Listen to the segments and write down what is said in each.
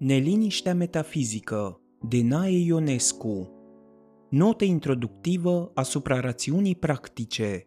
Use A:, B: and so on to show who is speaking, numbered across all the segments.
A: Neliniștea metafizică de Nae Ionescu. Notă introductivă asupra rațiunii practice.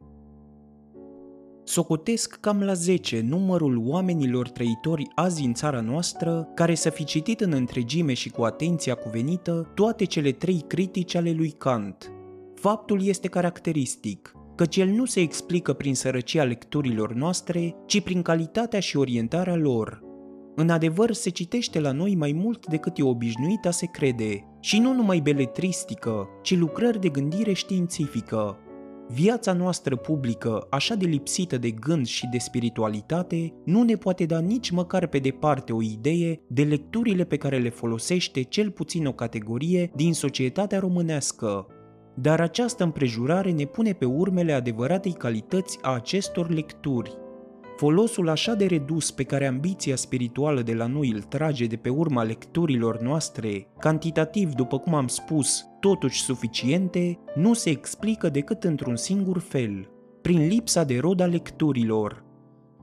A: Socotesc cam la 10 numărul oamenilor trăitori azi în țara noastră care să fi citit în întregime și cu atenția cuvenită toate cele trei critici ale lui Kant. Faptul este caracteristic, căci el nu se explică prin sărăcia lecturilor noastre, ci prin calitatea și orientarea lor – în adevăr, se citește la noi mai mult decât e obișnuit a se crede, și nu numai beletristică, ci lucrări de gândire științifică. Viața noastră publică, așa de lipsită de gând și de spiritualitate, nu ne poate da nici măcar pe departe o idee de lecturile pe care le folosește cel puțin o categorie din societatea românească. Dar această împrejurare ne pune pe urmele adevăratei calități a acestor lecturi. Folosul așa de redus pe care ambiția spirituală de la noi îl trage de pe urma lecturilor noastre, cantitativ, după cum am spus, totuși suficiente, nu se explică decât într-un singur fel, prin lipsa de rod a lecturilor.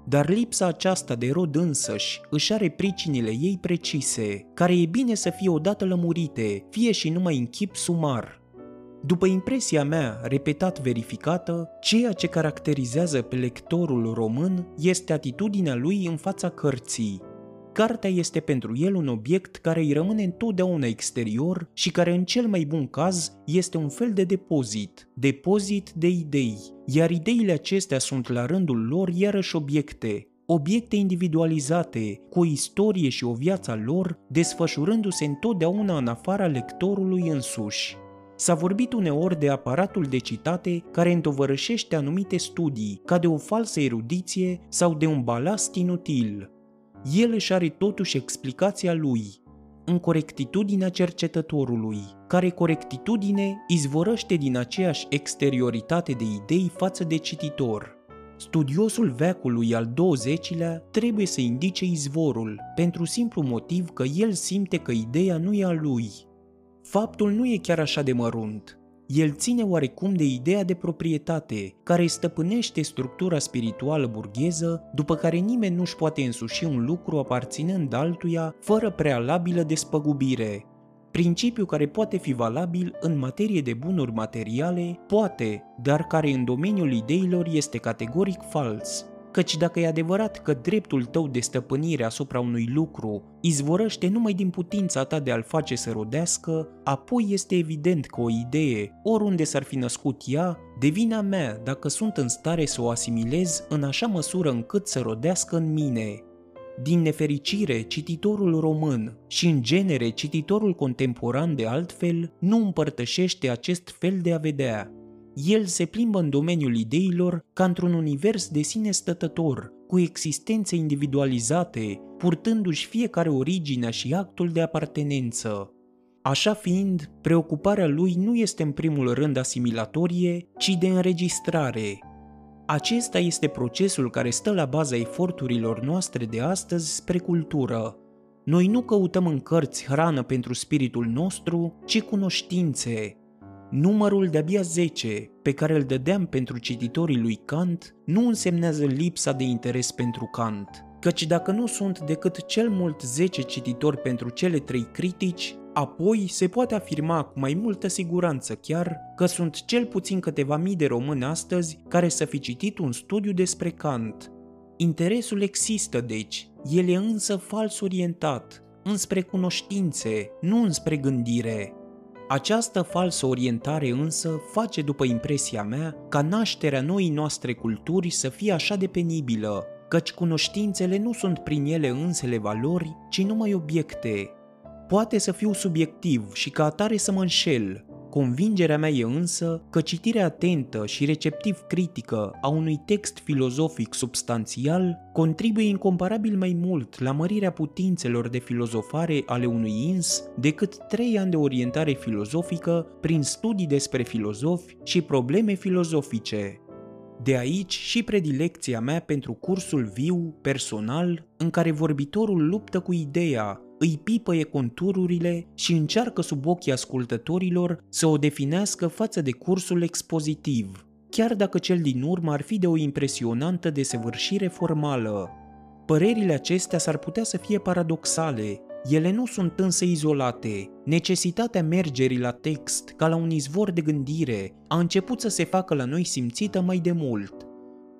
A: Dar lipsa aceasta de rod însăși își are pricinile ei precise, care e bine să fie odată lămurite, fie și numai în chip sumar – după impresia mea, repetat verificată, ceea ce caracterizează pe lectorul român este atitudinea lui în fața cărții. Cartea este pentru el un obiect care îi rămâne întotdeauna exterior și care în cel mai bun caz este un fel de depozit, depozit de idei, iar ideile acestea sunt la rândul lor iarăși obiecte, obiecte individualizate, cu o istorie și o viață lor, desfășurându-se întotdeauna în afara lectorului însuși. S-a vorbit uneori de aparatul de citate care întovărășește anumite studii, ca de o falsă erudiție sau de un balast inutil. El își are totuși explicația lui, în corectitudinea cercetătorului, care corectitudine izvorăște din aceeași exterioritate de idei față de cititor. Studiosul veacului al 20-lea trebuie să indice izvorul, pentru simplu motiv că el simte că ideea nu e a lui, Faptul nu e chiar așa de mărunt. El ține oarecum de ideea de proprietate, care stăpânește structura spirituală burgheză, după care nimeni nu-și poate însuși un lucru aparținând altuia fără prealabilă despăgubire. Principiu care poate fi valabil în materie de bunuri materiale, poate, dar care în domeniul ideilor este categoric fals, Căci dacă e adevărat că dreptul tău de stăpânire asupra unui lucru izvorăște numai din putința ta de a-l face să rodească, apoi este evident că o idee, oriunde s-ar fi născut ea, devine a mea dacă sunt în stare să o asimilez în așa măsură încât să rodească în mine. Din nefericire, cititorul român și în genere cititorul contemporan de altfel nu împărtășește acest fel de a vedea el se plimbă în domeniul ideilor ca într-un univers de sine stătător, cu existențe individualizate, purtându-și fiecare originea și actul de apartenență. Așa fiind, preocuparea lui nu este în primul rând asimilatorie, ci de înregistrare. Acesta este procesul care stă la baza eforturilor noastre de astăzi spre cultură. Noi nu căutăm în cărți hrană pentru spiritul nostru, ci cunoștințe, Numărul de-abia 10 pe care îl dădeam pentru cititorii lui Kant nu însemnează lipsa de interes pentru Kant, căci dacă nu sunt decât cel mult 10 cititori pentru cele trei critici, apoi se poate afirma cu mai multă siguranță chiar că sunt cel puțin câteva mii de români astăzi care să fi citit un studiu despre Kant. Interesul există deci, el e însă fals orientat, înspre cunoștințe, nu înspre gândire, această falsă orientare însă face, după impresia mea, ca nașterea noii noastre culturi să fie așa de penibilă, căci cunoștințele nu sunt prin ele însele valori, ci numai obiecte. Poate să fiu subiectiv și ca atare să mă înșel, Convingerea mea e însă că citirea atentă și receptiv critică a unui text filozofic substanțial contribuie incomparabil mai mult la mărirea putințelor de filozofare ale unui ins decât trei ani de orientare filozofică prin studii despre filozofi și probleme filozofice. De aici și predilecția mea pentru cursul viu, personal, în care vorbitorul luptă cu ideea îi pipăie contururile și încearcă sub ochii ascultătorilor să o definească față de cursul expozitiv, chiar dacă cel din urmă ar fi de o impresionantă desăvârșire formală. Părerile acestea s-ar putea să fie paradoxale, Ele nu sunt însă izolate. Necesitatea mergerii la text, ca la un izvor de gândire, a început să se facă la noi simțită mai de mult.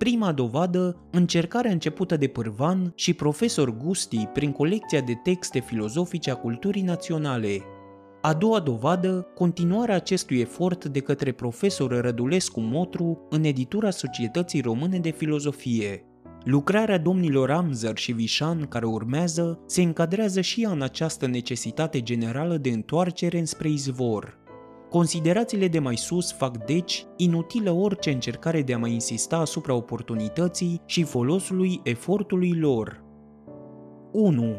A: Prima dovadă, încercarea începută de Pârvan și profesor Gusti prin colecția de texte filozofice a culturii naționale. A doua dovadă, continuarea acestui efort de către profesor Rădulescu Motru în editura Societății Române de Filozofie. Lucrarea domnilor Amzer și Vișan care urmează se încadrează și ea în această necesitate generală de întoarcere înspre izvor. Considerațiile de mai sus fac deci inutilă orice încercare de a mai insista asupra oportunității și folosului efortului lor. 1.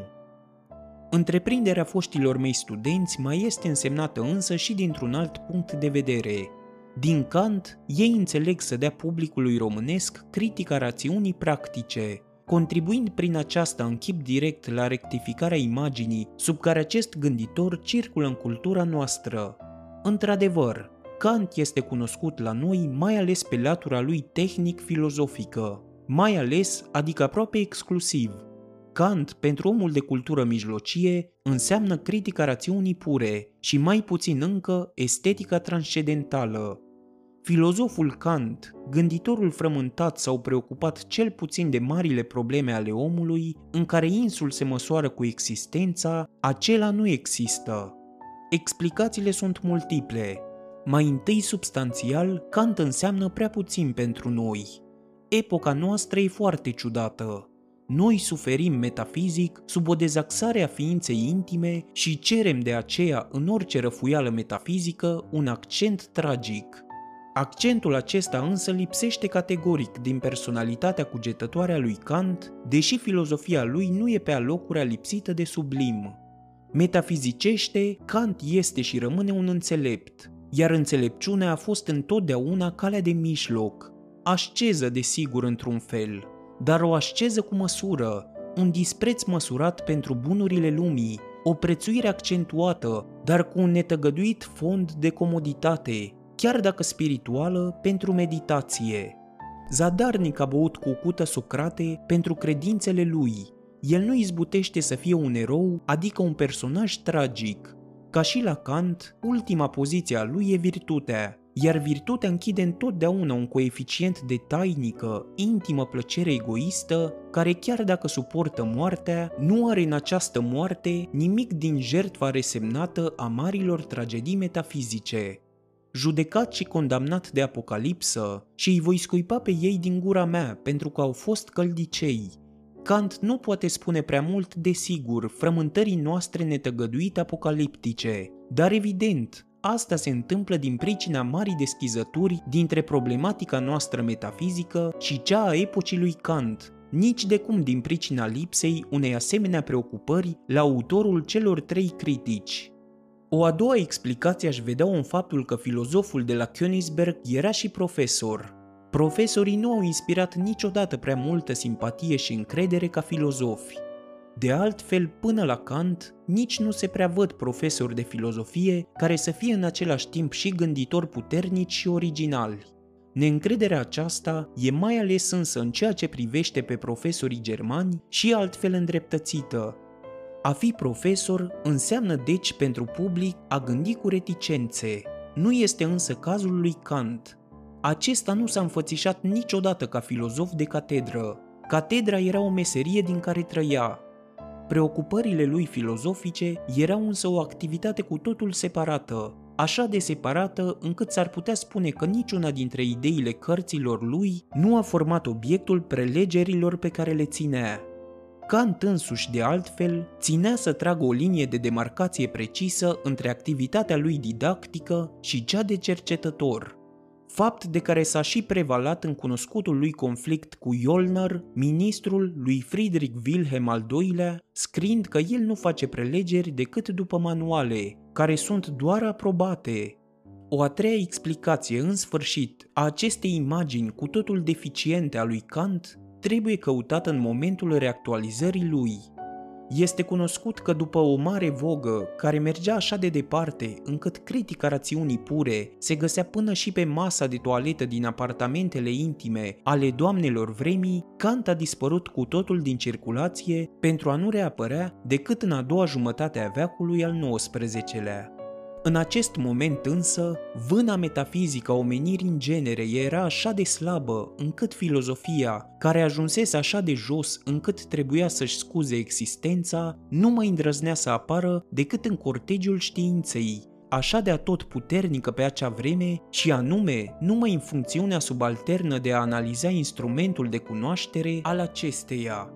A: Întreprinderea foștilor mei studenți mai este însemnată însă și dintr-un alt punct de vedere – din Kant, ei înțeleg să dea publicului românesc critica rațiunii practice, contribuind prin aceasta în chip direct la rectificarea imaginii sub care acest gânditor circulă în cultura noastră. Într-adevăr, Kant este cunoscut la noi mai ales pe latura lui tehnic-filozofică, mai ales, adică aproape exclusiv. Kant, pentru omul de cultură mijlocie, înseamnă critica rațiunii pure și mai puțin încă estetica transcendentală. Filozoful Kant, gânditorul frământat sau preocupat cel puțin de marile probleme ale omului, în care insul se măsoară cu existența, acela nu există. Explicațiile sunt multiple. Mai întâi substanțial, Kant înseamnă prea puțin pentru noi. Epoca noastră e foarte ciudată noi suferim metafizic sub o dezaxare a ființei intime și cerem de aceea în orice răfuială metafizică un accent tragic. Accentul acesta însă lipsește categoric din personalitatea cugetătoare a lui Kant, deși filozofia lui nu e pe alocurea lipsită de sublim. Metafizicește, Kant este și rămâne un înțelept, iar înțelepciunea a fost întotdeauna calea de mijloc, asceză desigur într-un fel, dar o asceză cu măsură, un dispreț măsurat pentru bunurile lumii, o prețuire accentuată, dar cu un netăgăduit fond de comoditate, chiar dacă spirituală, pentru meditație. Zadarnic a băut cu cută Socrate pentru credințele lui. El nu izbutește să fie un erou, adică un personaj tragic. Ca și la Kant, ultima poziție a lui e virtutea, iar virtutea închide întotdeauna un coeficient de tainică, intimă plăcere egoistă, care chiar dacă suportă moartea, nu are în această moarte nimic din jertfa resemnată a marilor tragedii metafizice. Judecat și condamnat de apocalipsă, și îi voi scuipa pe ei din gura mea pentru că au fost căldicei. Kant nu poate spune prea mult de sigur frământării noastre netăgăduite apocaliptice, dar evident, Asta se întâmplă din pricina marii deschizături dintre problematica noastră metafizică și cea a epocii lui Kant, nici de cum din pricina lipsei unei asemenea preocupări la autorul celor trei critici. O a doua explicație aș vedea în faptul că filozoful de la Königsberg era și profesor. Profesorii nu au inspirat niciodată prea multă simpatie și încredere ca filozofi. De altfel, până la Kant, nici nu se prea văd profesori de filozofie care să fie în același timp și gânditori puternici și originali. Neîncrederea aceasta e mai ales însă în ceea ce privește pe profesorii germani și altfel îndreptățită. A fi profesor înseamnă deci pentru public a gândi cu reticențe. Nu este însă cazul lui Kant. Acesta nu s-a înfățișat niciodată ca filozof de catedră. Catedra era o meserie din care trăia, Preocupările lui filozofice erau însă o activitate cu totul separată, așa de separată încât s-ar putea spune că niciuna dintre ideile cărților lui nu a format obiectul prelegerilor pe care le ținea. Kant însuși, de altfel, ținea să tragă o linie de demarcație precisă între activitatea lui didactică și cea de cercetător – fapt de care s-a și prevalat în cunoscutul lui conflict cu Iolner, ministrul lui Friedrich Wilhelm al II-lea, scriind că el nu face prelegeri decât după manuale, care sunt doar aprobate. O a treia explicație, în sfârșit, a acestei imagini cu totul deficiente a lui Kant trebuie căutată în momentul reactualizării lui. Este cunoscut că după o mare vogă, care mergea așa de departe încât critica rațiunii pure se găsea până și pe masa de toaletă din apartamentele intime ale doamnelor vremii, Kant a dispărut cu totul din circulație pentru a nu reapărea decât în a doua jumătate a veacului al XIX-lea. În acest moment însă, vâna metafizică a omenirii în genere era așa de slabă încât filozofia, care ajunsese așa de jos încât trebuia să-și scuze existența, nu mai îndrăznea să apară decât în cortegiul științei, așa de atot puternică pe acea vreme și anume numai în funcțiunea subalternă de a analiza instrumentul de cunoaștere al acesteia.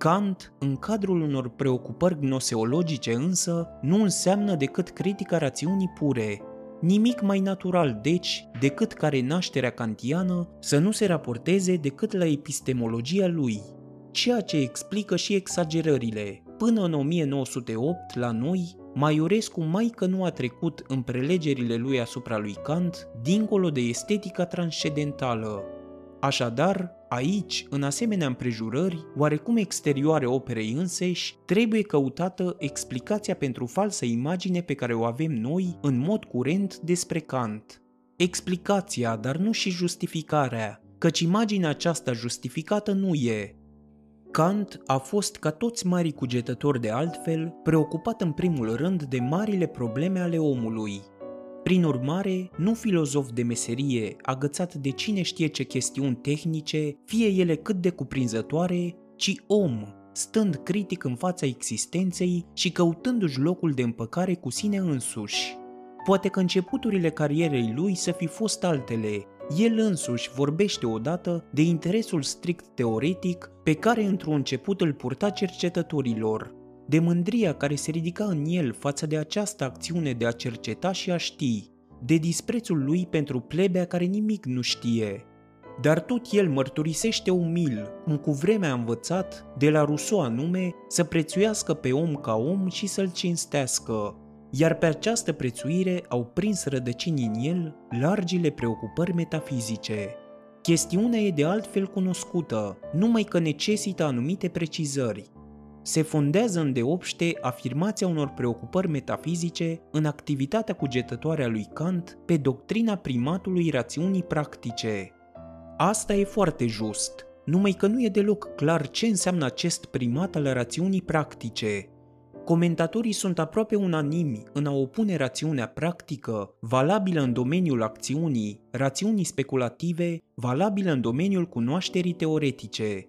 A: Kant, în cadrul unor preocupări gnoseologice însă, nu înseamnă decât critica rațiunii pure, nimic mai natural, deci, decât care nașterea kantiană să nu se raporteze decât la epistemologia lui, ceea ce explică și exagerările. Până în 1908, la noi, Maiorescu mai că nu a trecut în prelegerile lui asupra lui Kant, dincolo de estetica transcendentală. Așadar, Aici, în asemenea împrejurări, oarecum exterioare operei înseși, trebuie căutată explicația pentru falsa imagine pe care o avem noi în mod curent despre Kant. Explicația, dar nu și justificarea, căci imaginea aceasta justificată nu e. Kant a fost, ca toți mari cugetători de altfel, preocupat în primul rând de marile probleme ale omului, prin urmare, nu filozof de meserie, agățat de cine știe ce chestiuni tehnice, fie ele cât de cuprinzătoare, ci om, stând critic în fața existenței și căutându-și locul de împăcare cu sine însuși. Poate că începuturile carierei lui să fi fost altele, el însuși vorbește odată de interesul strict teoretic pe care într-un început îl purta cercetătorilor, de mândria care se ridica în el față de această acțiune de a cerceta și a ști, de disprețul lui pentru plebea care nimic nu știe. Dar tot el mărturisește umil, cum cu vremea a învățat, de la Rousseau anume, să prețuiască pe om ca om și să-l cinstească, iar pe această prețuire au prins rădăcini în el largile preocupări metafizice. Chestiunea e de altfel cunoscută, numai că necesită anumite precizări, se fondează îndeopște afirmația unor preocupări metafizice în activitatea cugetătoare a lui Kant pe doctrina primatului rațiunii practice. Asta e foarte just, numai că nu e deloc clar ce înseamnă acest primat al rațiunii practice. Comentatorii sunt aproape unanimi în a opune rațiunea practică, valabilă în domeniul acțiunii, rațiunii speculative, valabilă în domeniul cunoașterii teoretice.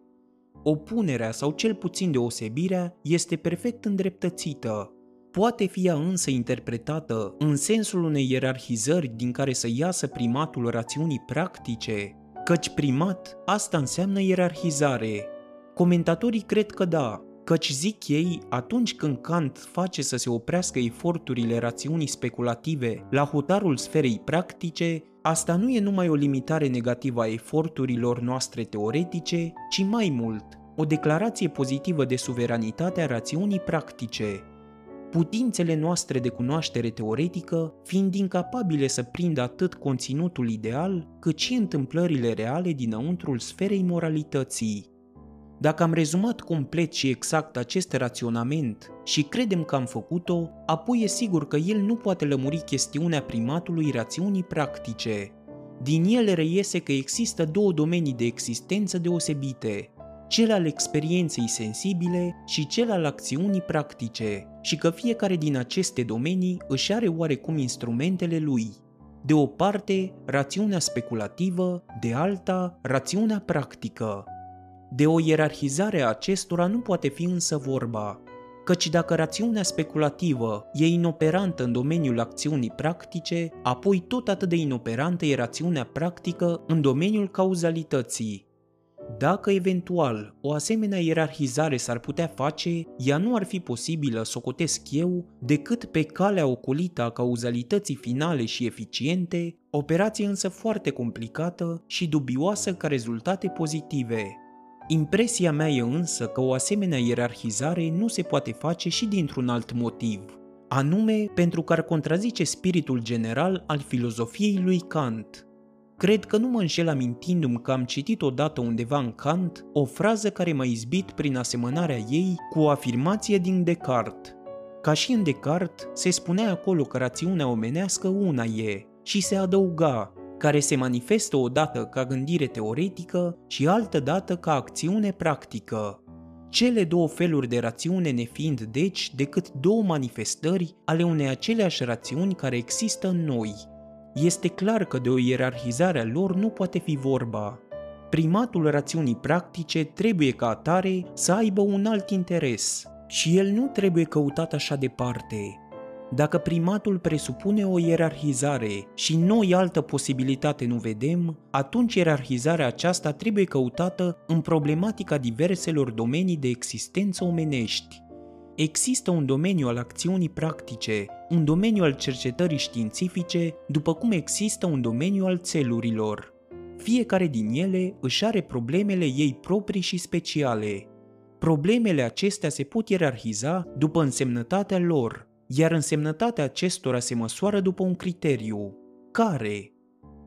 A: Opunerea sau cel puțin deosebirea este perfect îndreptățită. Poate fi ea însă interpretată în sensul unei ierarhizări din care să iasă primatul rațiunii practice, căci primat asta înseamnă ierarhizare. Comentatorii cred că da, căci zic ei, atunci când Kant face să se oprească eforturile rațiunii speculative la hotarul sferei practice, Asta nu e numai o limitare negativă a eforturilor noastre teoretice, ci mai mult, o declarație pozitivă de suveranitate a rațiunii practice. Putințele noastre de cunoaștere teoretică fiind incapabile să prindă atât conținutul ideal, cât și întâmplările reale dinăuntrul sferei moralității. Dacă am rezumat complet și exact acest raționament și credem că am făcut-o, apoi e sigur că el nu poate lămuri chestiunea primatului rațiunii practice. Din el reiese că există două domenii de existență deosebite, cel al experienței sensibile și cel al acțiunii practice, și că fiecare din aceste domenii își are oarecum instrumentele lui. De o parte, rațiunea speculativă, de alta, rațiunea practică. De o ierarhizare a acestora nu poate fi însă vorba, căci dacă rațiunea speculativă e inoperantă în domeniul acțiunii practice, apoi tot atât de inoperantă e rațiunea practică în domeniul cauzalității. Dacă eventual o asemenea ierarhizare s-ar putea face, ea nu ar fi posibilă, socotesc eu, decât pe calea ocolită a cauzalității finale și eficiente, operație însă foarte complicată și dubioasă ca rezultate pozitive. Impresia mea e însă că o asemenea ierarhizare nu se poate face și dintr-un alt motiv, anume pentru că ar contrazice spiritul general al filozofiei lui Kant. Cred că nu mă înșel amintindu-mi că am citit odată undeva în Kant o frază care m-a izbit prin asemănarea ei cu o afirmație din Descartes. Ca și în Descartes, se spunea acolo că rațiunea omenească una e și se adăuga, care se manifestă odată ca gândire teoretică și altă dată ca acțiune practică. Cele două feluri de rațiune nefiind deci decât două manifestări ale unei aceleași rațiuni care există în noi. Este clar că de o ierarhizare a lor nu poate fi vorba. Primatul rațiunii practice trebuie ca atare să aibă un alt interes și el nu trebuie căutat așa departe, dacă primatul presupune o ierarhizare și noi altă posibilitate nu vedem, atunci ierarhizarea aceasta trebuie căutată în problematica diverselor domenii de existență omenești. Există un domeniu al acțiunii practice, un domeniu al cercetării științifice, după cum există un domeniu al țelurilor. Fiecare din ele își are problemele ei proprii și speciale. Problemele acestea se pot ierarhiza după însemnătatea lor, iar însemnătatea acestora se măsoară după un criteriu. Care?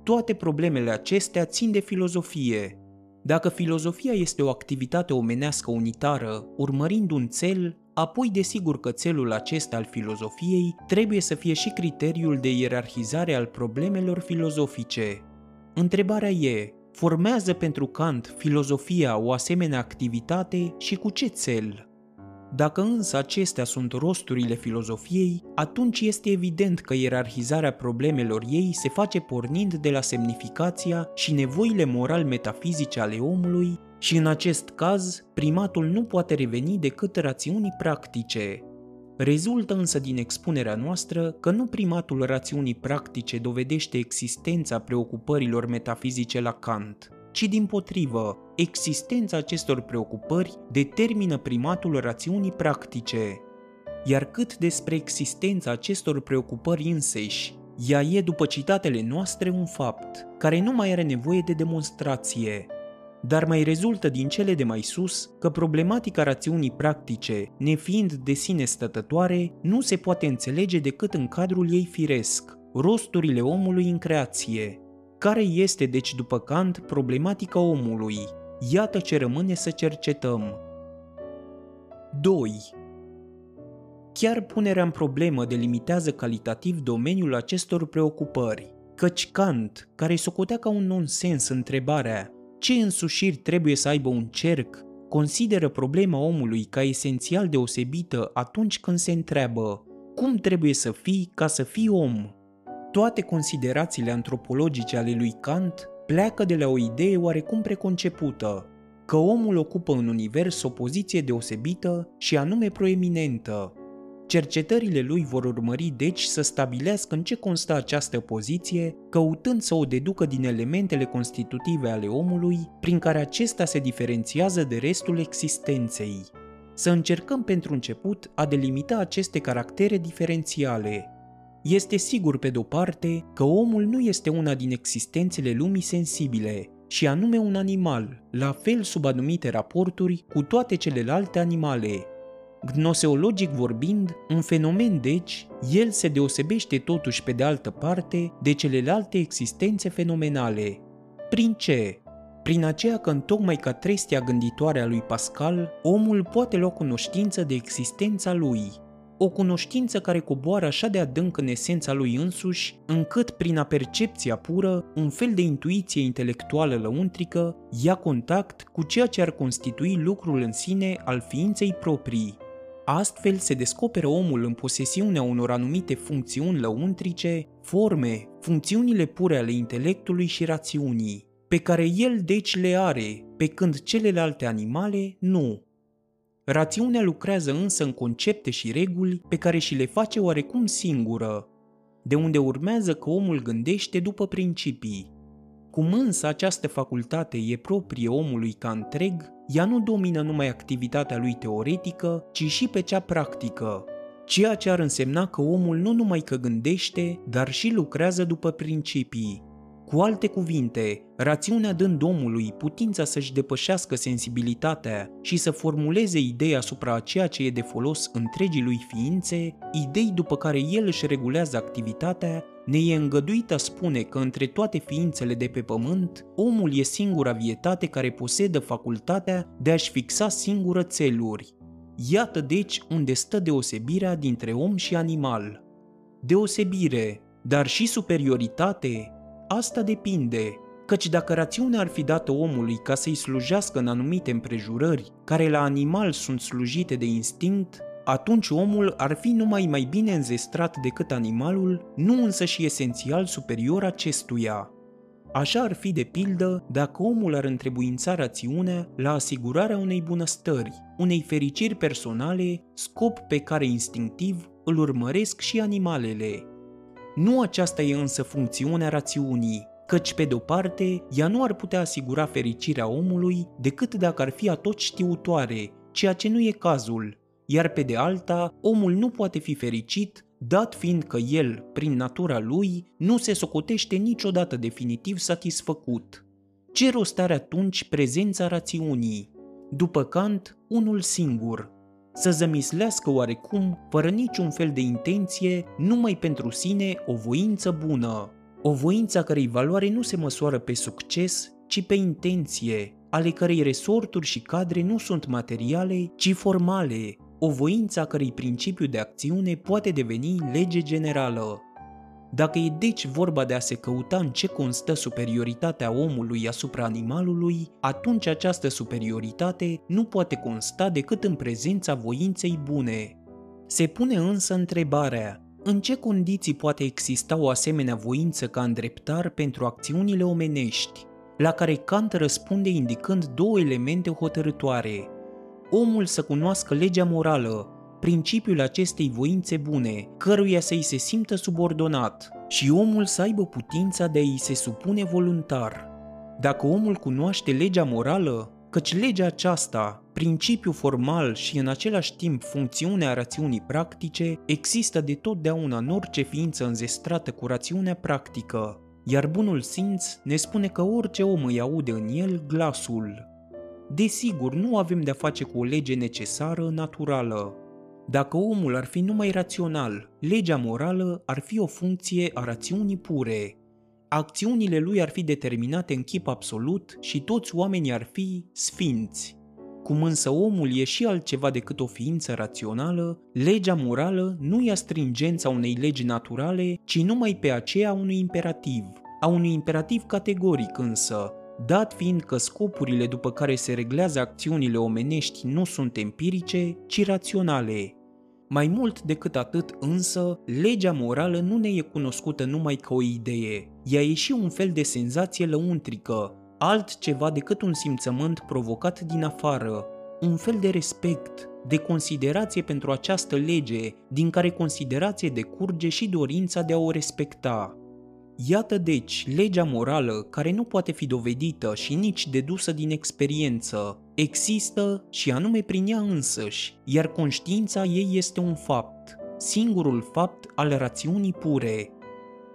A: Toate problemele acestea țin de filozofie. Dacă filozofia este o activitate omenească unitară, urmărind un cel, apoi desigur că țelul acesta al filozofiei trebuie să fie și criteriul de ierarhizare al problemelor filozofice. Întrebarea e, formează pentru Kant filozofia o asemenea activitate și cu ce cel? Dacă însă acestea sunt rosturile filozofiei, atunci este evident că ierarhizarea problemelor ei se face pornind de la semnificația și nevoile moral-metafizice ale omului și în acest caz, primatul nu poate reveni decât rațiunii practice. Rezultă însă din expunerea noastră că nu primatul rațiunii practice dovedește existența preocupărilor metafizice la Kant, ci din potrivă, existența acestor preocupări determină primatul rațiunii practice. Iar cât despre existența acestor preocupări înseși, ea e, după citatele noastre, un fapt, care nu mai are nevoie de demonstrație. Dar mai rezultă din cele de mai sus că problematica rațiunii practice, nefiind de sine stătătoare, nu se poate înțelege decât în cadrul ei firesc, rosturile omului în creație, care este deci după Kant problematica omului? Iată ce rămâne să cercetăm. 2. Chiar punerea în problemă delimitează calitativ domeniul acestor preocupări, căci Kant, care socotea ca un nonsens întrebarea ce însușiri trebuie să aibă un cerc, consideră problema omului ca esențial deosebită atunci când se întreabă cum trebuie să fii ca să fii om toate considerațiile antropologice ale lui Kant pleacă de la o idee oarecum preconcepută, că omul ocupă în univers o poziție deosebită și anume proeminentă. Cercetările lui vor urmări deci să stabilească în ce constă această poziție, căutând să o deducă din elementele constitutive ale omului, prin care acesta se diferențiază de restul existenței. Să încercăm pentru început a delimita aceste caractere diferențiale, este sigur pe de-o parte că omul nu este una din existențele lumii sensibile, și anume un animal, la fel sub anumite raporturi cu toate celelalte animale. Gnoseologic vorbind, un fenomen deci, el se deosebește totuși pe de altă parte de celelalte existențe fenomenale. Prin ce? Prin aceea că întocmai ca trestia gânditoare a lui Pascal, omul poate lua cunoștință de existența lui, o cunoștință care coboară așa de adânc în esența lui însuși, încât prin apercepția pură, un fel de intuiție intelectuală lăuntrică ia contact cu ceea ce ar constitui lucrul în sine al ființei proprii. Astfel se descoperă omul în posesiunea unor anumite funcțiuni lăuntrice, forme, funcțiunile pure ale intelectului și rațiunii, pe care el deci le are, pe când celelalte animale nu. Rațiunea lucrează însă în concepte și reguli pe care și le face oarecum singură, de unde urmează că omul gândește după principii. Cum însă această facultate e proprie omului ca întreg, ea nu domină numai activitatea lui teoretică, ci și pe cea practică, ceea ce ar însemna că omul nu numai că gândește, dar și lucrează după principii. Cu alte cuvinte, rațiunea dând omului putința să-și depășească sensibilitatea și să formuleze idei asupra a ceea ce e de folos întregii lui ființe, idei după care el își regulează activitatea, ne e îngăduit a spune că între toate ființele de pe pământ, omul e singura vietate care posedă facultatea de a-și fixa singură țeluri. Iată deci unde stă deosebirea dintre om și animal. Deosebire, dar și superioritate, asta depinde, căci dacă rațiunea ar fi dată omului ca să-i slujească în anumite împrejurări, care la animal sunt slujite de instinct, atunci omul ar fi numai mai bine înzestrat decât animalul, nu însă și esențial superior acestuia. Așa ar fi de pildă dacă omul ar întrebuința rațiunea la asigurarea unei bunăstări, unei fericiri personale, scop pe care instinctiv îl urmăresc și animalele. Nu aceasta e însă funcțiunea rațiunii, căci pe de-o parte, ea nu ar putea asigura fericirea omului decât dacă ar fi atot știutoare, ceea ce nu e cazul, iar pe de alta, omul nu poate fi fericit, dat fiind că el, prin natura lui, nu se socotește niciodată definitiv satisfăcut. Ce rost are atunci prezența rațiunii? După Kant, unul singur, să zămislească oarecum, fără niciun fel de intenție, numai pentru sine o voință bună. O voință a cărei valoare nu se măsoară pe succes, ci pe intenție, ale cărei resorturi și cadre nu sunt materiale, ci formale, o voință a cărei principiu de acțiune poate deveni lege generală. Dacă e deci vorba de a se căuta în ce constă superioritatea omului asupra animalului, atunci această superioritate nu poate consta decât în prezența voinței bune. Se pune însă întrebarea, în ce condiții poate exista o asemenea voință ca îndreptar pentru acțiunile omenești, la care Kant răspunde indicând două elemente hotărătoare – omul să cunoască legea morală, principiul acestei voințe bune, căruia să-i se simtă subordonat, și omul să aibă putința de a-i se supune voluntar. Dacă omul cunoaște legea morală, căci legea aceasta, principiu formal și în același timp funcțiunea rațiunii practice, există de totdeauna în orice ființă înzestrată cu rațiunea practică, iar bunul simț ne spune că orice om îi aude în el glasul, Desigur, nu avem de-a face cu o lege necesară, naturală. Dacă omul ar fi numai rațional, legea morală ar fi o funcție a rațiunii pure. Acțiunile lui ar fi determinate în chip absolut și toți oamenii ar fi sfinți. Cum însă omul e și altceva decât o ființă rațională, legea morală nu ia stringența unei legi naturale, ci numai pe aceea unui imperativ, a unui imperativ categoric însă, dat fiind că scopurile după care se reglează acțiunile omenești nu sunt empirice, ci raționale. Mai mult decât atât însă, legea morală nu ne e cunoscută numai ca o idee, ea e și un fel de senzație lăuntrică, altceva decât un simțământ provocat din afară, un fel de respect, de considerație pentru această lege, din care considerație decurge și dorința de a o respecta. Iată deci legea morală care nu poate fi dovedită și nici dedusă din experiență. Există și anume prin ea însăși, iar conștiința ei este un fapt, singurul fapt al rațiunii pure.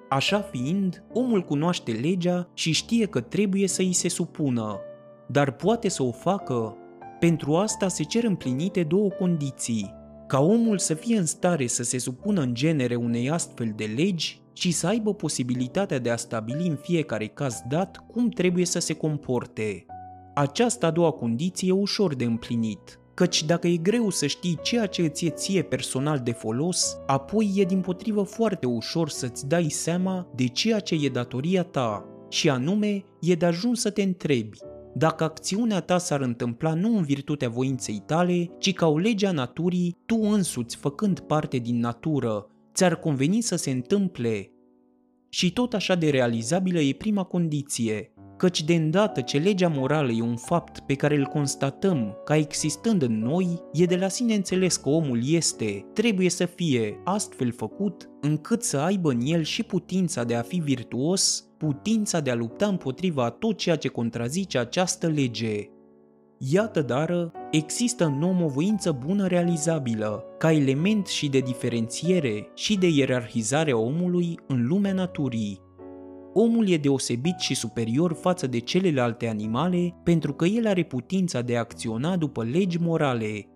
A: Așa fiind, omul cunoaște legea și știe că trebuie să îi se supună, dar poate să o facă. Pentru asta se cer împlinite două condiții. Ca omul să fie în stare să se supună în genere unei astfel de legi și să aibă posibilitatea de a stabili în fiecare caz dat cum trebuie să se comporte. Această a doua condiție e ușor de împlinit, căci dacă e greu să știi ceea ce îți e ție personal de folos, apoi e din potrivă foarte ușor să-ți dai seama de ceea ce e datoria ta, și anume e de ajuns să te întrebi dacă acțiunea ta s-ar întâmpla nu în virtutea voinței tale, ci ca o lege a naturii, tu însuți făcând parte din natură, ți-ar conveni să se întâmple. Și tot așa de realizabilă e prima condiție, căci de îndată ce legea morală e un fapt pe care îl constatăm ca existând în noi, e de la sine înțeles că omul este, trebuie să fie astfel făcut încât să aibă în el și putința de a fi virtuos, putința de a lupta împotriva tot ceea ce contrazice această lege. Iată dar, există în om o voință bună realizabilă, ca element și de diferențiere și de ierarhizare a omului în lumea naturii. Omul e deosebit și superior față de celelalte animale pentru că el are putința de a acționa după legi morale.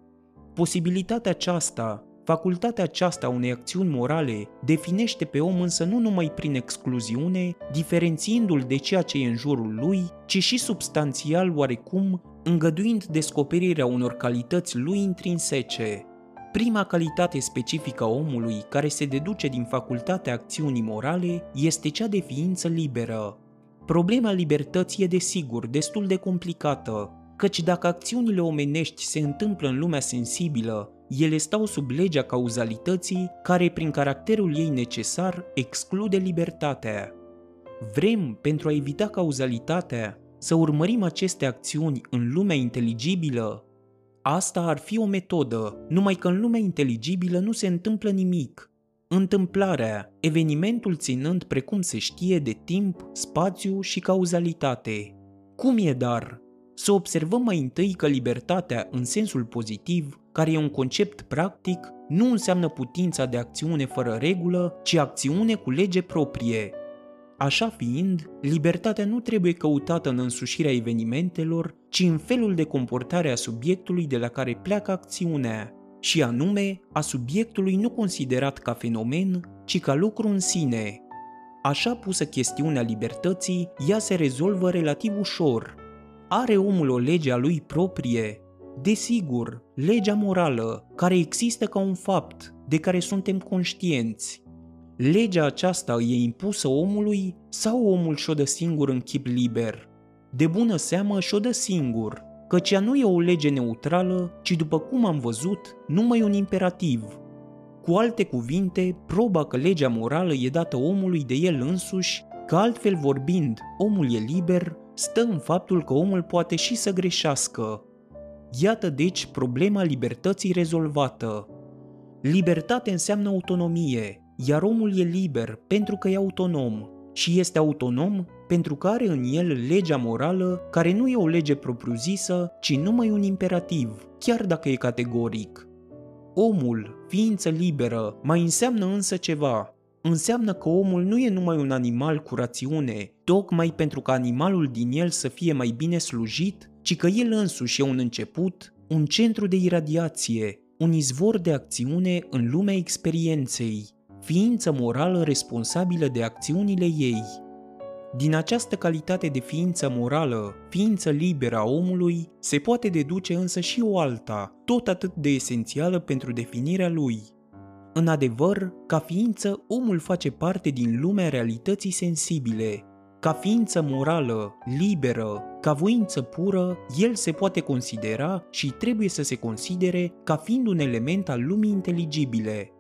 A: Posibilitatea aceasta, facultatea aceasta a unei acțiuni morale definește pe om însă nu numai prin excluziune, diferențiindu-l de ceea ce e în jurul lui, ci și substanțial oarecum, îngăduind descoperirea unor calități lui intrinsece. Prima calitate specifică a omului care se deduce din facultatea acțiunii morale este cea de ființă liberă. Problema libertății e desigur destul de complicată, căci dacă acțiunile omenești se întâmplă în lumea sensibilă, ele stau sub legea cauzalității care, prin caracterul ei necesar, exclude libertatea. Vrem, pentru a evita cauzalitatea, să urmărim aceste acțiuni în lumea inteligibilă? Asta ar fi o metodă, numai că în lumea inteligibilă nu se întâmplă nimic. Întâmplarea, evenimentul ținând precum se știe de timp, spațiu și cauzalitate. Cum e dar? Să observăm mai întâi că libertatea, în sensul pozitiv, care e un concept practic, nu înseamnă putința de acțiune fără regulă, ci acțiune cu lege proprie. Așa fiind, libertatea nu trebuie căutată în însușirea evenimentelor, ci în felul de comportare a subiectului de la care pleacă acțiunea, și anume a subiectului nu considerat ca fenomen, ci ca lucru în sine. Așa pusă chestiunea libertății, ea se rezolvă relativ ușor. Are omul o lege a lui proprie, Desigur, legea morală, care există ca un fapt, de care suntem conștienți. Legea aceasta e impusă omului sau omul și-o dă singur în chip liber? De bună seamă și-o dă singur, căci ea nu e o lege neutrală, ci după cum am văzut, numai un imperativ. Cu alte cuvinte, proba că legea morală e dată omului de el însuși, că altfel vorbind, omul e liber, stă în faptul că omul poate și să greșească, Iată deci problema libertății rezolvată. Libertate înseamnă autonomie, iar omul e liber pentru că e autonom și este autonom pentru că are în el legea morală care nu e o lege propriu-zisă, ci numai un imperativ, chiar dacă e categoric. Omul, ființă liberă, mai înseamnă însă ceva. Înseamnă că omul nu e numai un animal cu rațiune, tocmai pentru ca animalul din el să fie mai bine slujit, ci că el însuși e un început, un centru de iradiație, un izvor de acțiune în lumea experienței, ființă morală responsabilă de acțiunile ei. Din această calitate de ființă morală, ființă liberă a omului, se poate deduce însă și o alta, tot atât de esențială pentru definirea lui. În adevăr, ca ființă, omul face parte din lumea realității sensibile, ca ființă morală, liberă, ca voință pură, el se poate considera și trebuie să se considere ca fiind un element al lumii inteligibile.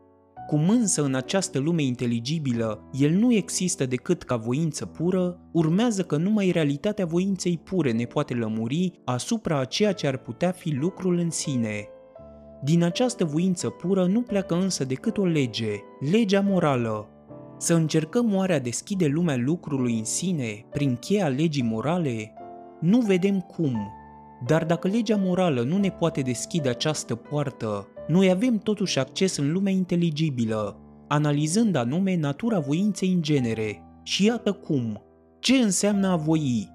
A: Cum însă în această lume inteligibilă el nu există decât ca voință pură, urmează că numai realitatea voinței pure ne poate lămuri asupra a ceea ce ar putea fi lucrul în sine. Din această voință pură nu pleacă însă decât o lege, legea morală, să încercăm oare a deschide lumea lucrului în sine prin cheia legii morale? Nu vedem cum. Dar dacă legea morală nu ne poate deschide această poartă, noi avem totuși acces în lumea inteligibilă, analizând anume natura voinței în genere. Și iată cum. Ce înseamnă a voi?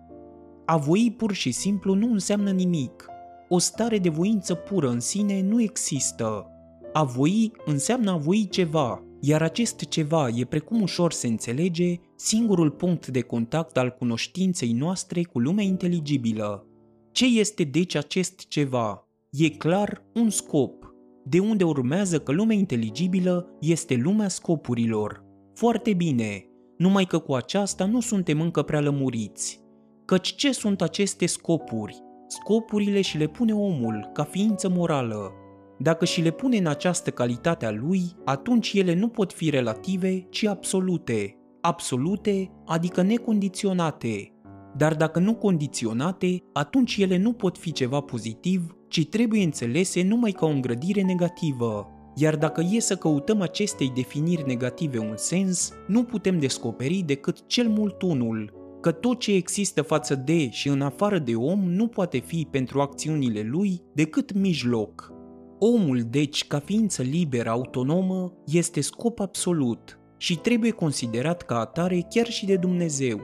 A: A voi pur și simplu nu înseamnă nimic. O stare de voință pură în sine nu există. A voi înseamnă a voi ceva, iar acest ceva e precum ușor se înțelege singurul punct de contact al cunoștinței noastre cu lumea inteligibilă. Ce este deci acest ceva? E clar un scop, de unde urmează că lumea inteligibilă este lumea scopurilor. Foarte bine, numai că cu aceasta nu suntem încă prea lămuriți. Căci ce sunt aceste scopuri? Scopurile și le pune omul ca ființă morală, dacă și le pune în această calitate a lui, atunci ele nu pot fi relative, ci absolute. Absolute, adică necondiționate. Dar dacă nu condiționate, atunci ele nu pot fi ceva pozitiv, ci trebuie înțelese numai ca o îngrădire negativă. Iar dacă e să căutăm acestei definiri negative un sens, nu putem descoperi decât cel mult unul, că tot ce există față de și în afară de om nu poate fi pentru acțiunile lui decât mijloc, Omul, deci, ca ființă liberă, autonomă, este scop absolut și trebuie considerat ca atare chiar și de Dumnezeu.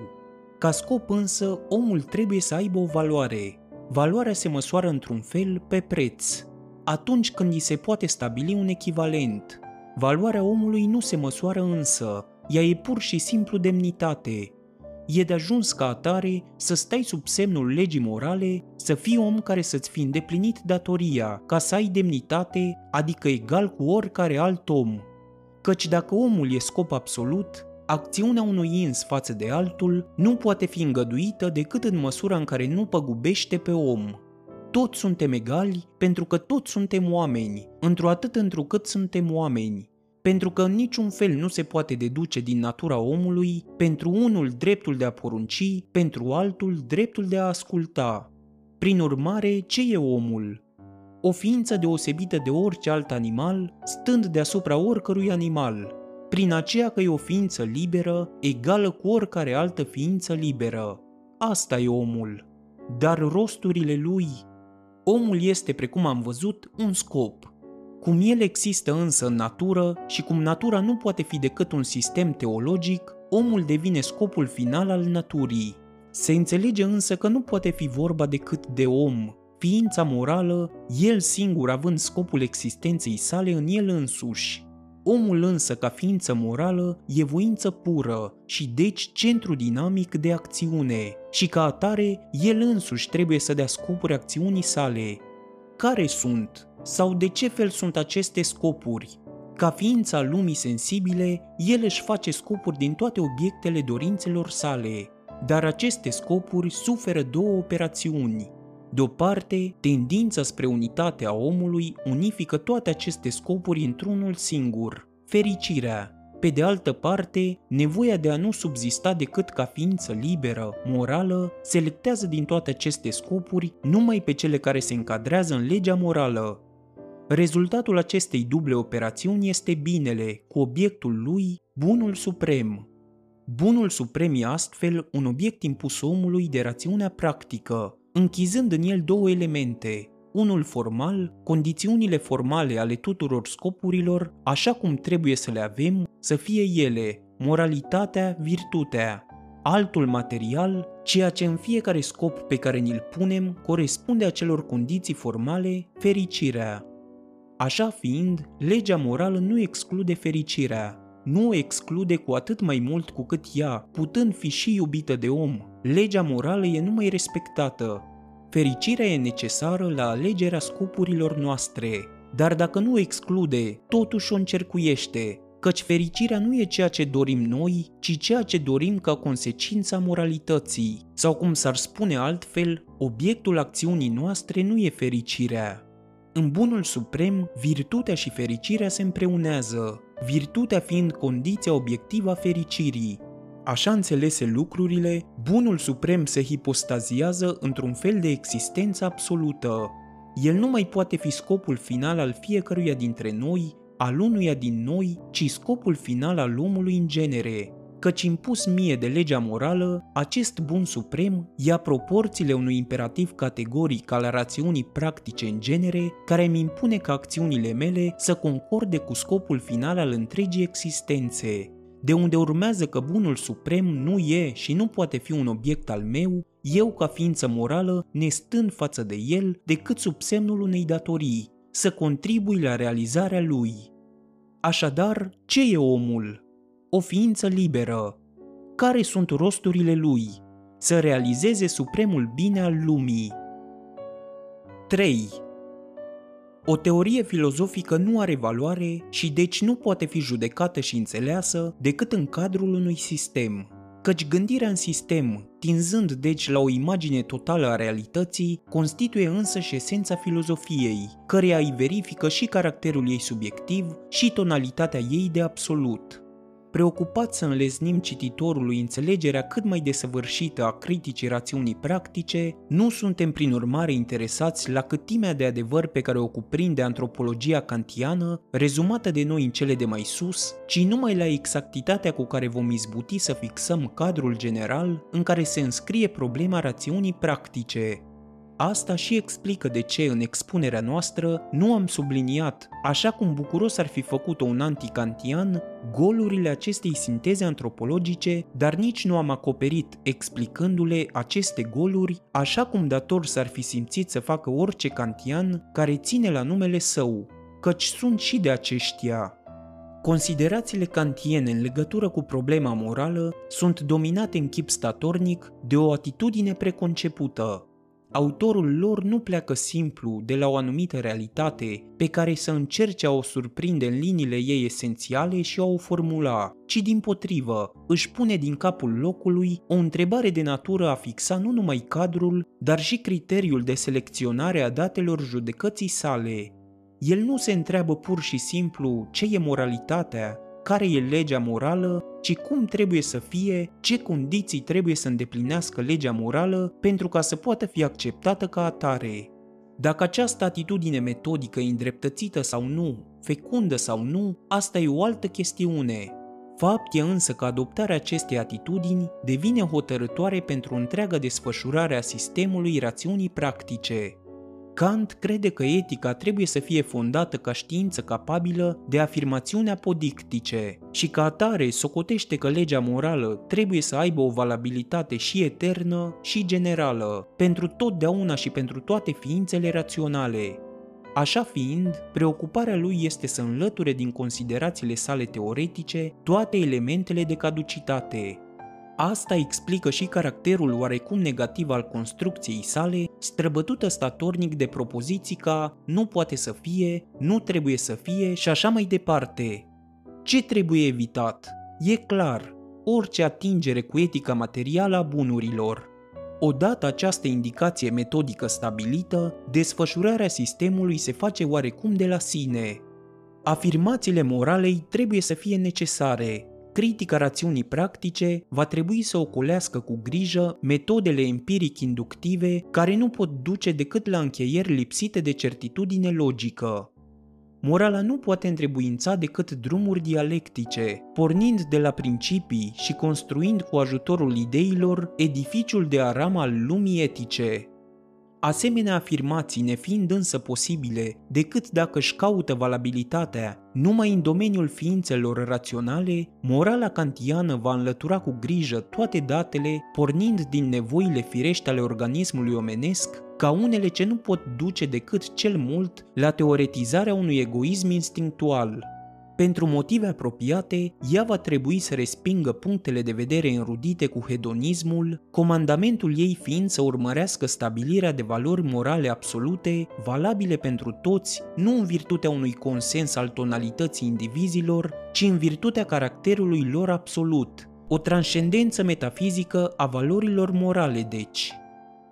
A: Ca scop însă, omul trebuie să aibă o valoare. Valoarea se măsoară într-un fel pe preț. atunci când îi se poate stabili un echivalent. Valoarea omului nu se măsoară însă, ea e pur și simplu demnitate. E de ajuns ca atare să stai sub semnul legii morale, să fii om care să-ți fi îndeplinit datoria, ca să ai demnitate, adică egal cu oricare alt om. Căci dacă omul e scop absolut, acțiunea unui ins față de altul nu poate fi îngăduită decât în măsura în care nu păgubește pe om. Toți suntem egali pentru că toți suntem oameni, într-o atât întrucât suntem oameni, pentru că în niciun fel nu se poate deduce din natura omului pentru unul dreptul de a porunci, pentru altul dreptul de a asculta. Prin urmare, ce e omul? O ființă deosebită de orice alt animal, stând deasupra oricărui animal, prin aceea că e o ființă liberă, egală cu oricare altă ființă liberă. Asta e omul. Dar rosturile lui? Omul este, precum am văzut, un scop – cum el există însă în natură și cum natura nu poate fi decât un sistem teologic, omul devine scopul final al naturii. Se înțelege însă că nu poate fi vorba decât de om, ființa morală, el singur având scopul existenței sale în el însuși. Omul însă, ca ființă morală, e voință pură și deci centru dinamic de acțiune și ca atare, el însuși trebuie să dea scopuri acțiunii sale. Care sunt? Sau de ce fel sunt aceste scopuri? Ca ființa lumii sensibile, el își face scopuri din toate obiectele dorințelor sale, dar aceste scopuri suferă două operațiuni. De o parte, tendința spre unitatea omului unifică toate aceste scopuri într-unul singur, fericirea. Pe de altă parte, nevoia de a nu subzista decât ca ființă liberă, morală, selectează din toate aceste scopuri numai pe cele care se încadrează în legea morală, Rezultatul acestei duble operațiuni este binele, cu obiectul lui bunul suprem. Bunul suprem e astfel un obiect impus omului de rațiunea practică, închizând în el două elemente, unul formal, condițiunile formale ale tuturor scopurilor, așa cum trebuie să le avem, să fie ele, moralitatea, virtutea, altul material, ceea ce în fiecare scop pe care ni-l punem corespunde acelor condiții formale, fericirea. Așa fiind, legea morală nu exclude fericirea, nu o exclude cu atât mai mult cu cât ea, putând fi și iubită de om. Legea morală e numai respectată. Fericirea e necesară la alegerea scopurilor noastre, dar dacă nu o exclude, totuși o încercuiește, căci fericirea nu e ceea ce dorim noi, ci ceea ce dorim ca consecința moralității, sau cum s-ar spune altfel, obiectul acțiunii noastre nu e fericirea, în bunul suprem, virtutea și fericirea se împreunează, virtutea fiind condiția obiectivă a fericirii. Așa înțelese lucrurile, bunul suprem se hipostaziază într-un fel de existență absolută. El nu mai poate fi scopul final al fiecăruia dintre noi, al unuia din noi, ci scopul final al omului în genere, căci impus mie de legea morală, acest bun suprem ia proporțiile unui imperativ categoric al rațiunii practice în genere, care îmi impune ca acțiunile mele să concorde cu scopul final al întregii existențe, de unde urmează că bunul suprem nu e și nu poate fi un obiect al meu, eu ca ființă morală, nestând față de el decât sub semnul unei datorii, să contribui la realizarea lui. Așadar, ce e omul? o ființă liberă. Care sunt rosturile lui? Să realizeze supremul bine al lumii. 3. O teorie filozofică nu are valoare și deci nu poate fi judecată și înțeleasă decât în cadrul unui sistem. Căci gândirea în sistem, tinzând deci la o imagine totală a realității, constituie însă și esența filozofiei, căreia îi verifică și caracterul ei subiectiv și tonalitatea ei de absolut. Preocupat să înlesnim cititorului înțelegerea cât mai desăvârșită a criticii rațiunii practice, nu suntem prin urmare interesați la câtimea de adevăr pe care o cuprinde antropologia kantiană, rezumată de noi în cele de mai sus, ci numai la exactitatea cu care vom izbuti să fixăm cadrul general în care se înscrie problema rațiunii practice, Asta și explică de ce în expunerea noastră nu am subliniat, așa cum bucuros ar fi făcut-o un anticantian, golurile acestei sinteze antropologice, dar nici nu am acoperit explicându-le aceste goluri, așa cum dator s-ar fi simțit să facă orice kantian care ține la numele său, căci sunt și de aceștia. Considerațiile kantiene în legătură cu problema morală sunt dominate în chip statornic de o atitudine preconcepută, autorul lor nu pleacă simplu de la o anumită realitate pe care să încerce a o surprinde în liniile ei esențiale și a o formula, ci din potrivă își pune din capul locului o întrebare de natură a fixa nu numai cadrul, dar și criteriul de selecționare a datelor judecății sale. El nu se întreabă pur și simplu ce e moralitatea, care e legea morală, ci cum trebuie să fie, ce condiții trebuie să îndeplinească legea morală pentru ca să poată fi acceptată ca atare. Dacă această atitudine metodică e îndreptățită sau nu, fecundă sau nu, asta e o altă chestiune. Fapt e însă că adoptarea acestei atitudini devine hotărătoare pentru întreaga desfășurare a sistemului rațiunii practice, Kant crede că etica trebuie să fie fondată ca știință capabilă de afirmațiuni apodictice și ca atare socotește că legea morală trebuie să aibă o valabilitate și eternă și generală, pentru totdeauna și pentru toate ființele raționale. Așa fiind, preocuparea lui este să înlăture din considerațiile sale teoretice toate elementele de caducitate, Asta explică și caracterul oarecum negativ al construcției sale, străbătută statornic de propoziții ca nu poate să fie, nu trebuie să fie și așa mai departe. Ce trebuie evitat? E clar, orice atingere cu etica materială a bunurilor. Odată această indicație metodică stabilită, desfășurarea sistemului se face oarecum de la sine. Afirmațiile moralei trebuie să fie necesare, critica rațiunii practice va trebui să oculească cu grijă metodele empiric-inductive care nu pot duce decât la încheieri lipsite de certitudine logică. Morala nu poate întrebuința decât drumuri dialectice, pornind de la principii și construind cu ajutorul ideilor edificiul de aram al lumii etice, Asemenea afirmații nefiind însă posibile decât dacă își caută valabilitatea numai în domeniul ființelor raționale, morala kantiană va înlătura cu grijă toate datele pornind din nevoile firești ale organismului omenesc ca unele ce nu pot duce decât cel mult la teoretizarea unui egoism instinctual, pentru motive apropiate, ea va trebui să respingă punctele de vedere înrudite cu hedonismul, comandamentul ei fiind să urmărească stabilirea de valori morale absolute, valabile pentru toți, nu în virtutea unui consens al tonalității indivizilor, ci în virtutea caracterului lor absolut, o transcendență metafizică a valorilor morale, deci.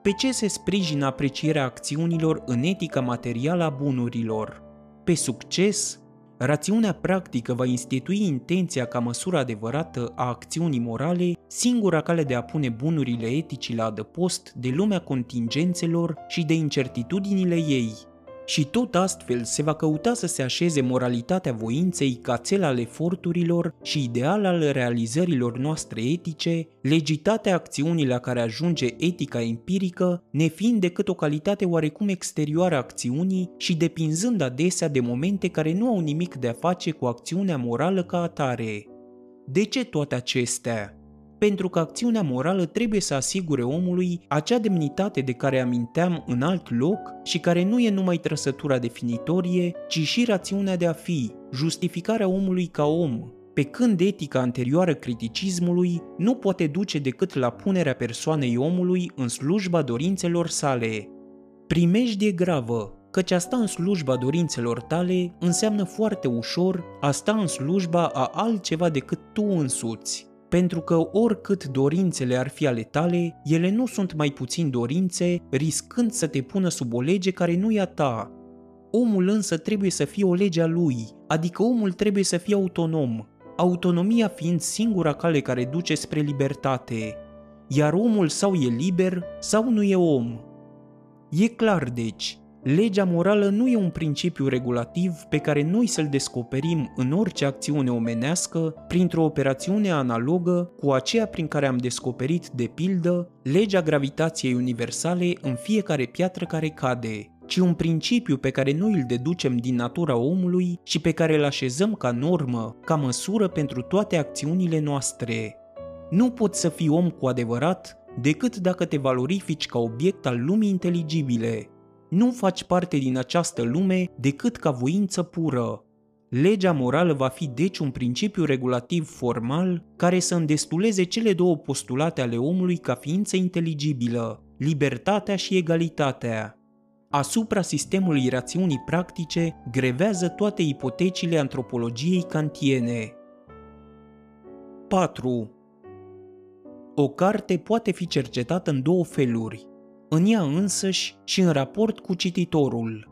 A: Pe ce se sprijină aprecierea acțiunilor în etica materială a bunurilor? Pe succes, Rațiunea practică va institui intenția ca măsură adevărată a acțiunii morale, singura cale de a pune bunurile etici la adăpost de lumea contingențelor și de incertitudinile ei, și tot astfel se va căuta să se așeze moralitatea voinței ca cel al eforturilor și ideal al realizărilor noastre etice, legitatea acțiunii la care ajunge etica empirică, nefiind decât o calitate oarecum exterioară a acțiunii și depinzând adesea de momente care nu au nimic de a face cu acțiunea morală ca atare. De ce toate acestea? Pentru că acțiunea morală trebuie să asigure omului acea demnitate de care aminteam în alt loc și care nu e numai trăsătura definitorie, ci și rațiunea de a fi, justificarea omului ca om, pe când etica anterioară criticismului nu poate duce decât la punerea persoanei omului în slujba dorințelor sale. Primejdie gravă, căci a sta în slujba dorințelor tale înseamnă foarte ușor a sta în slujba a altceva decât tu însuți pentru că oricât dorințele ar fi ale tale, ele nu sunt mai puțin dorințe, riscând să te pună sub o lege care nu e a ta. Omul însă trebuie să fie o lege a lui, adică omul trebuie să fie autonom, autonomia fiind singura cale care duce spre libertate, iar omul sau e liber sau nu e om. E clar, deci, Legea morală nu e un principiu regulativ pe care noi să-l descoperim în orice acțiune omenească printr-o operațiune analogă cu aceea prin care am descoperit, de pildă, legea gravitației universale în fiecare piatră care cade, ci un principiu pe care noi îl deducem din natura omului și pe care îl așezăm ca normă, ca măsură pentru toate acțiunile noastre. Nu poți să fii om cu adevărat decât dacă te valorifici ca obiect al lumii inteligibile. Nu faci parte din această lume decât ca voință pură. Legea morală va fi deci un principiu regulativ formal care să îndestuleze cele două postulate ale omului ca ființă inteligibilă, libertatea și egalitatea. Asupra sistemului rațiunii practice grevează toate ipotecile antropologiei kantiene. 4. O carte poate fi cercetată în două feluri, în ea însăși și în raport cu cititorul.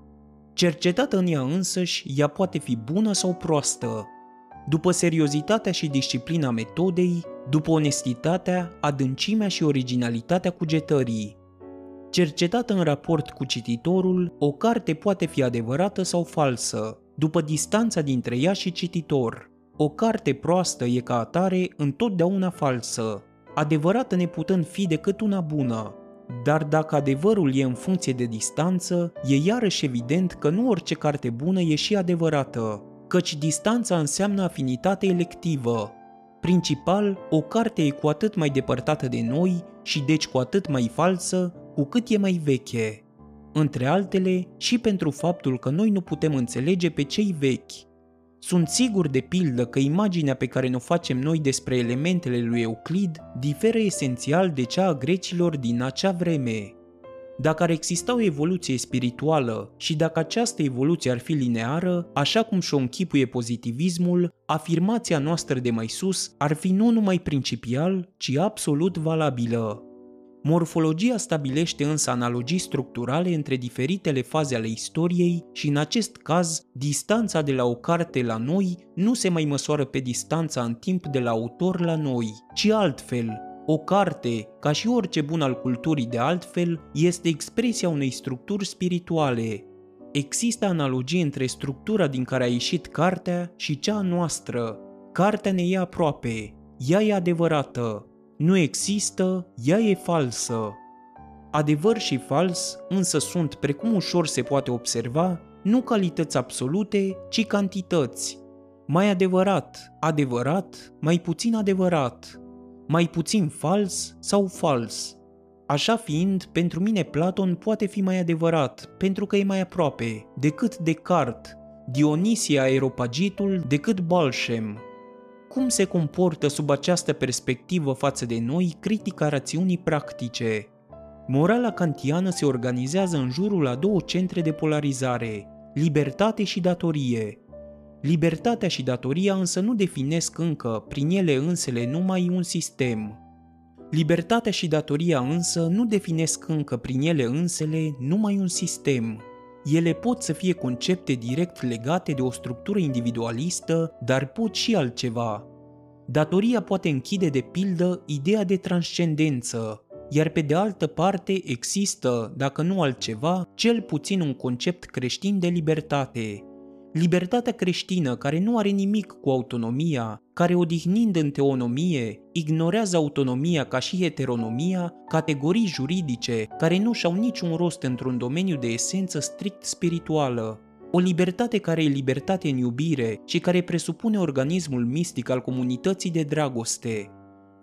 A: Cercetată în ea însăși, ea poate fi bună sau proastă. După seriozitatea și disciplina metodei, după onestitatea, adâncimea și originalitatea cugetării. Cercetată în raport cu cititorul, o carte poate fi adevărată sau falsă, după distanța dintre ea și cititor. O carte proastă e ca atare întotdeauna falsă, adevărată neputând fi decât una bună. Dar dacă adevărul e în funcție de distanță, e iarăși evident că nu orice carte bună e și adevărată, căci distanța înseamnă afinitate electivă. Principal, o carte e cu atât mai depărtată de noi și deci cu atât mai falsă cu cât e mai veche. Între altele, și pentru faptul că noi nu putem înțelege pe cei vechi, sunt sigur de pildă că imaginea pe care ne-o facem noi despre elementele lui Euclid diferă esențial de cea a grecilor din acea vreme. Dacă ar exista o evoluție spirituală și dacă această evoluție ar fi lineară, așa cum și-o închipuie pozitivismul, afirmația noastră de mai sus ar fi nu numai principial, ci absolut valabilă. Morfologia stabilește însă analogii structurale între diferitele faze ale istoriei și în acest caz, distanța de la o carte la noi nu se mai măsoară pe distanța în timp de la autor la noi, ci altfel. O carte, ca și orice bun al culturii de altfel, este expresia unei structuri spirituale. Există analogii între structura din care a ieșit cartea și cea noastră. Cartea ne e aproape, ea e adevărată, nu există, ea e falsă. Adevăr și fals însă sunt, precum ușor se poate observa, nu calități absolute, ci cantități. Mai adevărat, adevărat, mai puțin adevărat, mai puțin fals sau fals. Așa fiind, pentru mine Platon poate fi mai adevărat, pentru că e mai aproape, decât Descartes, Dionisia Aeropagitul decât Balshem, cum se comportă sub această perspectivă față de noi critica rațiunii practice. Morala kantiană se organizează în jurul a două centre de polarizare, libertate și datorie. Libertatea și datoria însă nu definesc încă, prin ele însele, numai un sistem. Libertatea și datoria însă nu definesc încă prin ele însele numai un sistem. Ele pot să fie concepte direct legate de o structură individualistă, dar pot și altceva. Datoria poate închide de pildă ideea de transcendență, iar pe de altă parte există, dacă nu altceva, cel puțin un concept creștin de libertate, Libertatea creștină, care nu are nimic cu autonomia, care odihnind în teonomie, ignorează autonomia ca și heteronomia, categorii juridice care nu și-au niciun rost într-un domeniu de esență strict spirituală. O libertate care e libertate în iubire și care presupune organismul mistic al comunității de dragoste,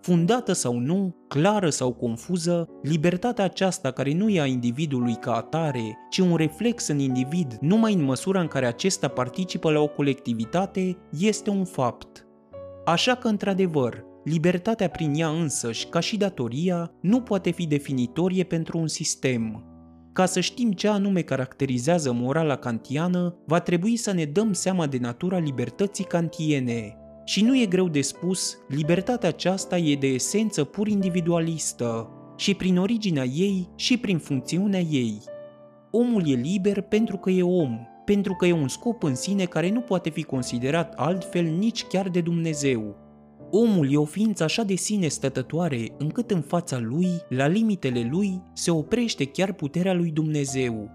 A: fundată sau nu, clară sau confuză, libertatea aceasta care nu e a individului ca atare, ci un reflex în individ numai în măsura în care acesta participă la o colectivitate, este un fapt. Așa că, într-adevăr, libertatea prin ea însăși, ca și datoria, nu poate fi definitorie pentru un sistem. Ca să știm ce anume caracterizează morala kantiană, va trebui să ne dăm seama de natura libertății kantiene, și nu e greu de spus, libertatea aceasta e de esență pur individualistă și prin originea ei și prin funcțiunea ei. Omul e liber pentru că e om, pentru că e un scop în sine care nu poate fi considerat altfel nici chiar de Dumnezeu. Omul e o ființă așa de sine stătătoare încât în fața lui, la limitele lui, se oprește chiar puterea lui Dumnezeu.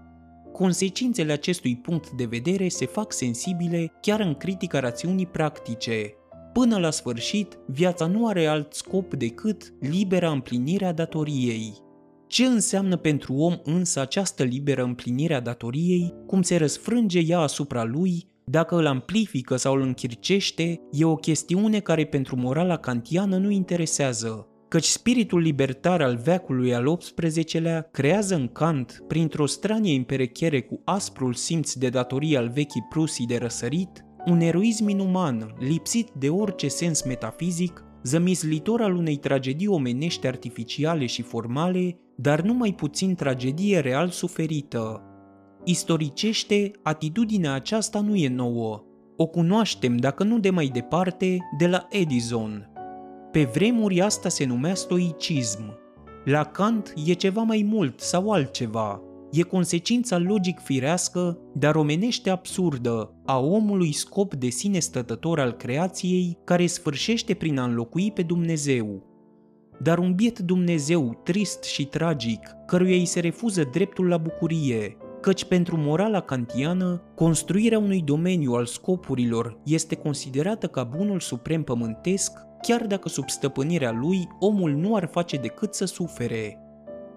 A: consecințele acestui punct de vedere se fac sensibile chiar în critica rațiunii practice. Până la sfârșit, viața nu are alt scop decât libera împlinire a datoriei. Ce înseamnă pentru om însă această liberă împlinire a datoriei, cum se răsfrânge ea asupra lui, dacă îl amplifică sau îl închircește, e o chestiune care pentru morala kantiană nu interesează, căci spiritul libertar al veacului al XVIII-lea creează în Kant, printr-o stranie imperechere cu asprul simț de datorie al vechii Prusii de răsărit, un eroism inuman, lipsit de orice sens metafizic, zămislitor al unei tragedii omenești artificiale și formale, dar nu mai puțin tragedie real suferită. Istoricește, atitudinea aceasta nu e nouă. O cunoaștem, dacă nu de mai departe, de la Edison. Pe vremuri asta se numea stoicism. La Kant e ceva mai mult sau altceva. E consecința logic firească, dar omenește absurdă, a omului scop de sine stătător al creației care sfârșește prin a înlocui pe Dumnezeu dar un biet Dumnezeu trist și tragic, căruia îi se refuză dreptul la bucurie, căci pentru morala kantiană, construirea unui domeniu al scopurilor este considerată ca bunul suprem pământesc, chiar dacă sub stăpânirea lui omul nu ar face decât să sufere.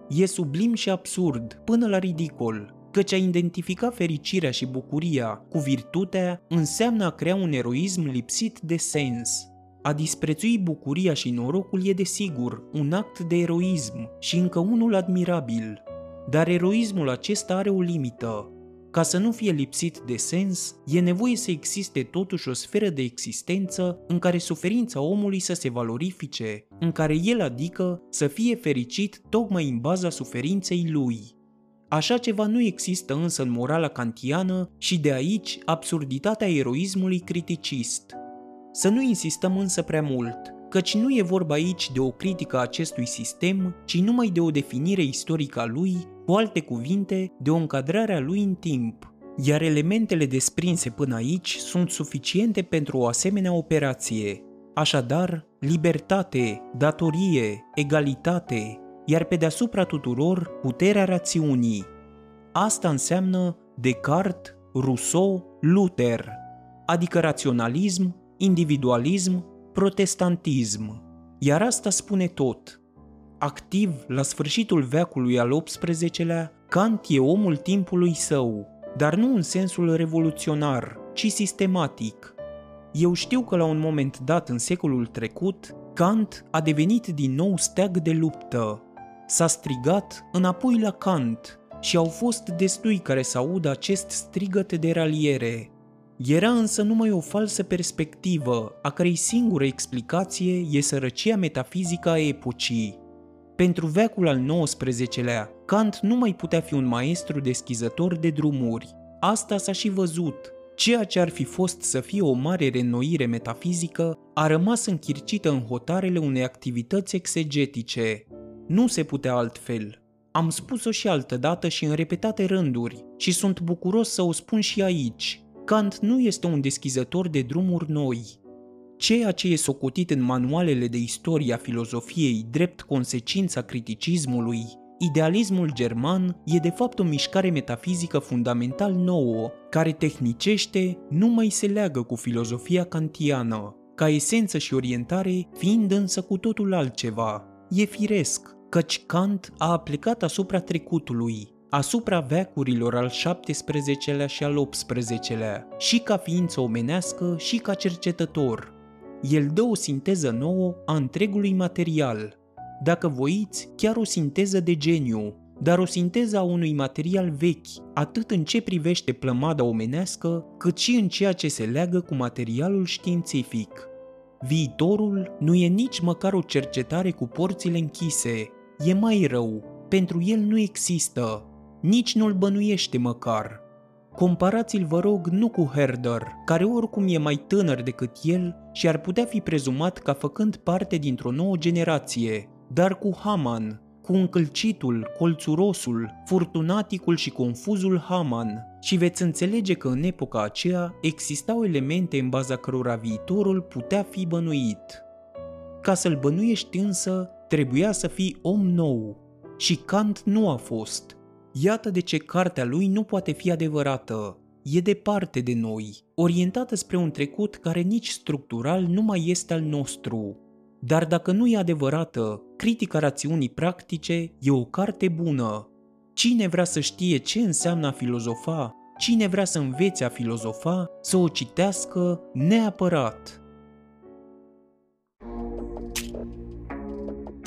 A: E sublim și absurd, până la ridicol, căci a identifica fericirea și bucuria cu virtutea înseamnă a crea un eroism lipsit de sens, a disprețui bucuria și norocul e desigur un act de eroism și încă unul admirabil. Dar eroismul acesta are o limită. Ca să nu fie lipsit de sens, e nevoie să existe totuși o sferă de existență în care suferința omului să se valorifice, în care el adică să fie fericit tocmai în baza suferinței lui. Așa ceva nu există însă în morala kantiană și de aici absurditatea eroismului criticist – să nu insistăm însă prea mult, căci nu e vorba aici de o critică a acestui sistem, ci numai de o definire istorică a lui, cu alte cuvinte, de o încadrare a lui în timp. Iar elementele desprinse până aici sunt suficiente pentru o asemenea operație. Așadar, libertate, datorie, egalitate, iar pe deasupra tuturor puterea rațiunii. Asta înseamnă Descartes, Rousseau, Luther, adică raționalism, individualism, protestantism. Iar asta spune tot. Activ la sfârșitul veacului al XVIII-lea, Kant e omul timpului său, dar nu în sensul revoluționar, ci sistematic. Eu știu că la un moment dat în secolul trecut, Kant a devenit din nou steag de luptă. S-a strigat înapoi la Kant și au fost destui care să audă acest strigăt de raliere, era însă numai o falsă perspectivă, a cărei singură explicație e sărăcia metafizică a epocii. Pentru veacul al XIX-lea, Kant nu mai putea fi un maestru deschizător de drumuri. Asta s-a și văzut. Ceea ce ar fi fost să fie o mare renoire metafizică a rămas închircită în hotarele unei activități exegetice. Nu se putea altfel. Am spus-o și altădată și în repetate rânduri și sunt bucuros să o spun și aici. Kant nu este un deschizător de drumuri noi. Ceea ce e socotit în manualele de istorie a filozofiei drept consecința criticismului, idealismul german e de fapt o mișcare metafizică fundamental nouă, care tehnicește nu mai se leagă cu filozofia kantiană, ca esență și orientare fiind însă cu totul altceva. E firesc, căci Kant a aplicat asupra trecutului, asupra veacurilor al XVII-lea și al XVIII-lea, și ca ființă omenească și ca cercetător. El dă o sinteză nouă a întregului material. Dacă voiți, chiar o sinteză de geniu, dar o sinteză a unui material vechi, atât în ce privește plămada omenească, cât și în ceea ce se leagă cu materialul științific. Viitorul nu e nici măcar o cercetare cu porțile închise, e mai rău, pentru el nu există, nici nu-l bănuiește măcar. Comparați-l, vă rog, nu cu Herder, care oricum e mai tânăr decât el și ar putea fi prezumat ca făcând parte dintr-o nouă generație, dar cu Haman, cu încălcitul, colțurosul, furtunaticul și confuzul Haman și veți înțelege că în epoca aceea existau elemente în baza cărora viitorul putea fi bănuit. Ca să-l bănuiești însă, trebuia să fii om nou. Și Kant nu a fost. Iată de ce cartea lui nu poate fi adevărată. E departe de noi, orientată spre un trecut care nici structural nu mai este al nostru. Dar dacă nu e adevărată, critica rațiunii practice e o carte bună. Cine vrea să știe ce înseamnă a filozofa, cine vrea să învețe a filozofa, să o citească neapărat.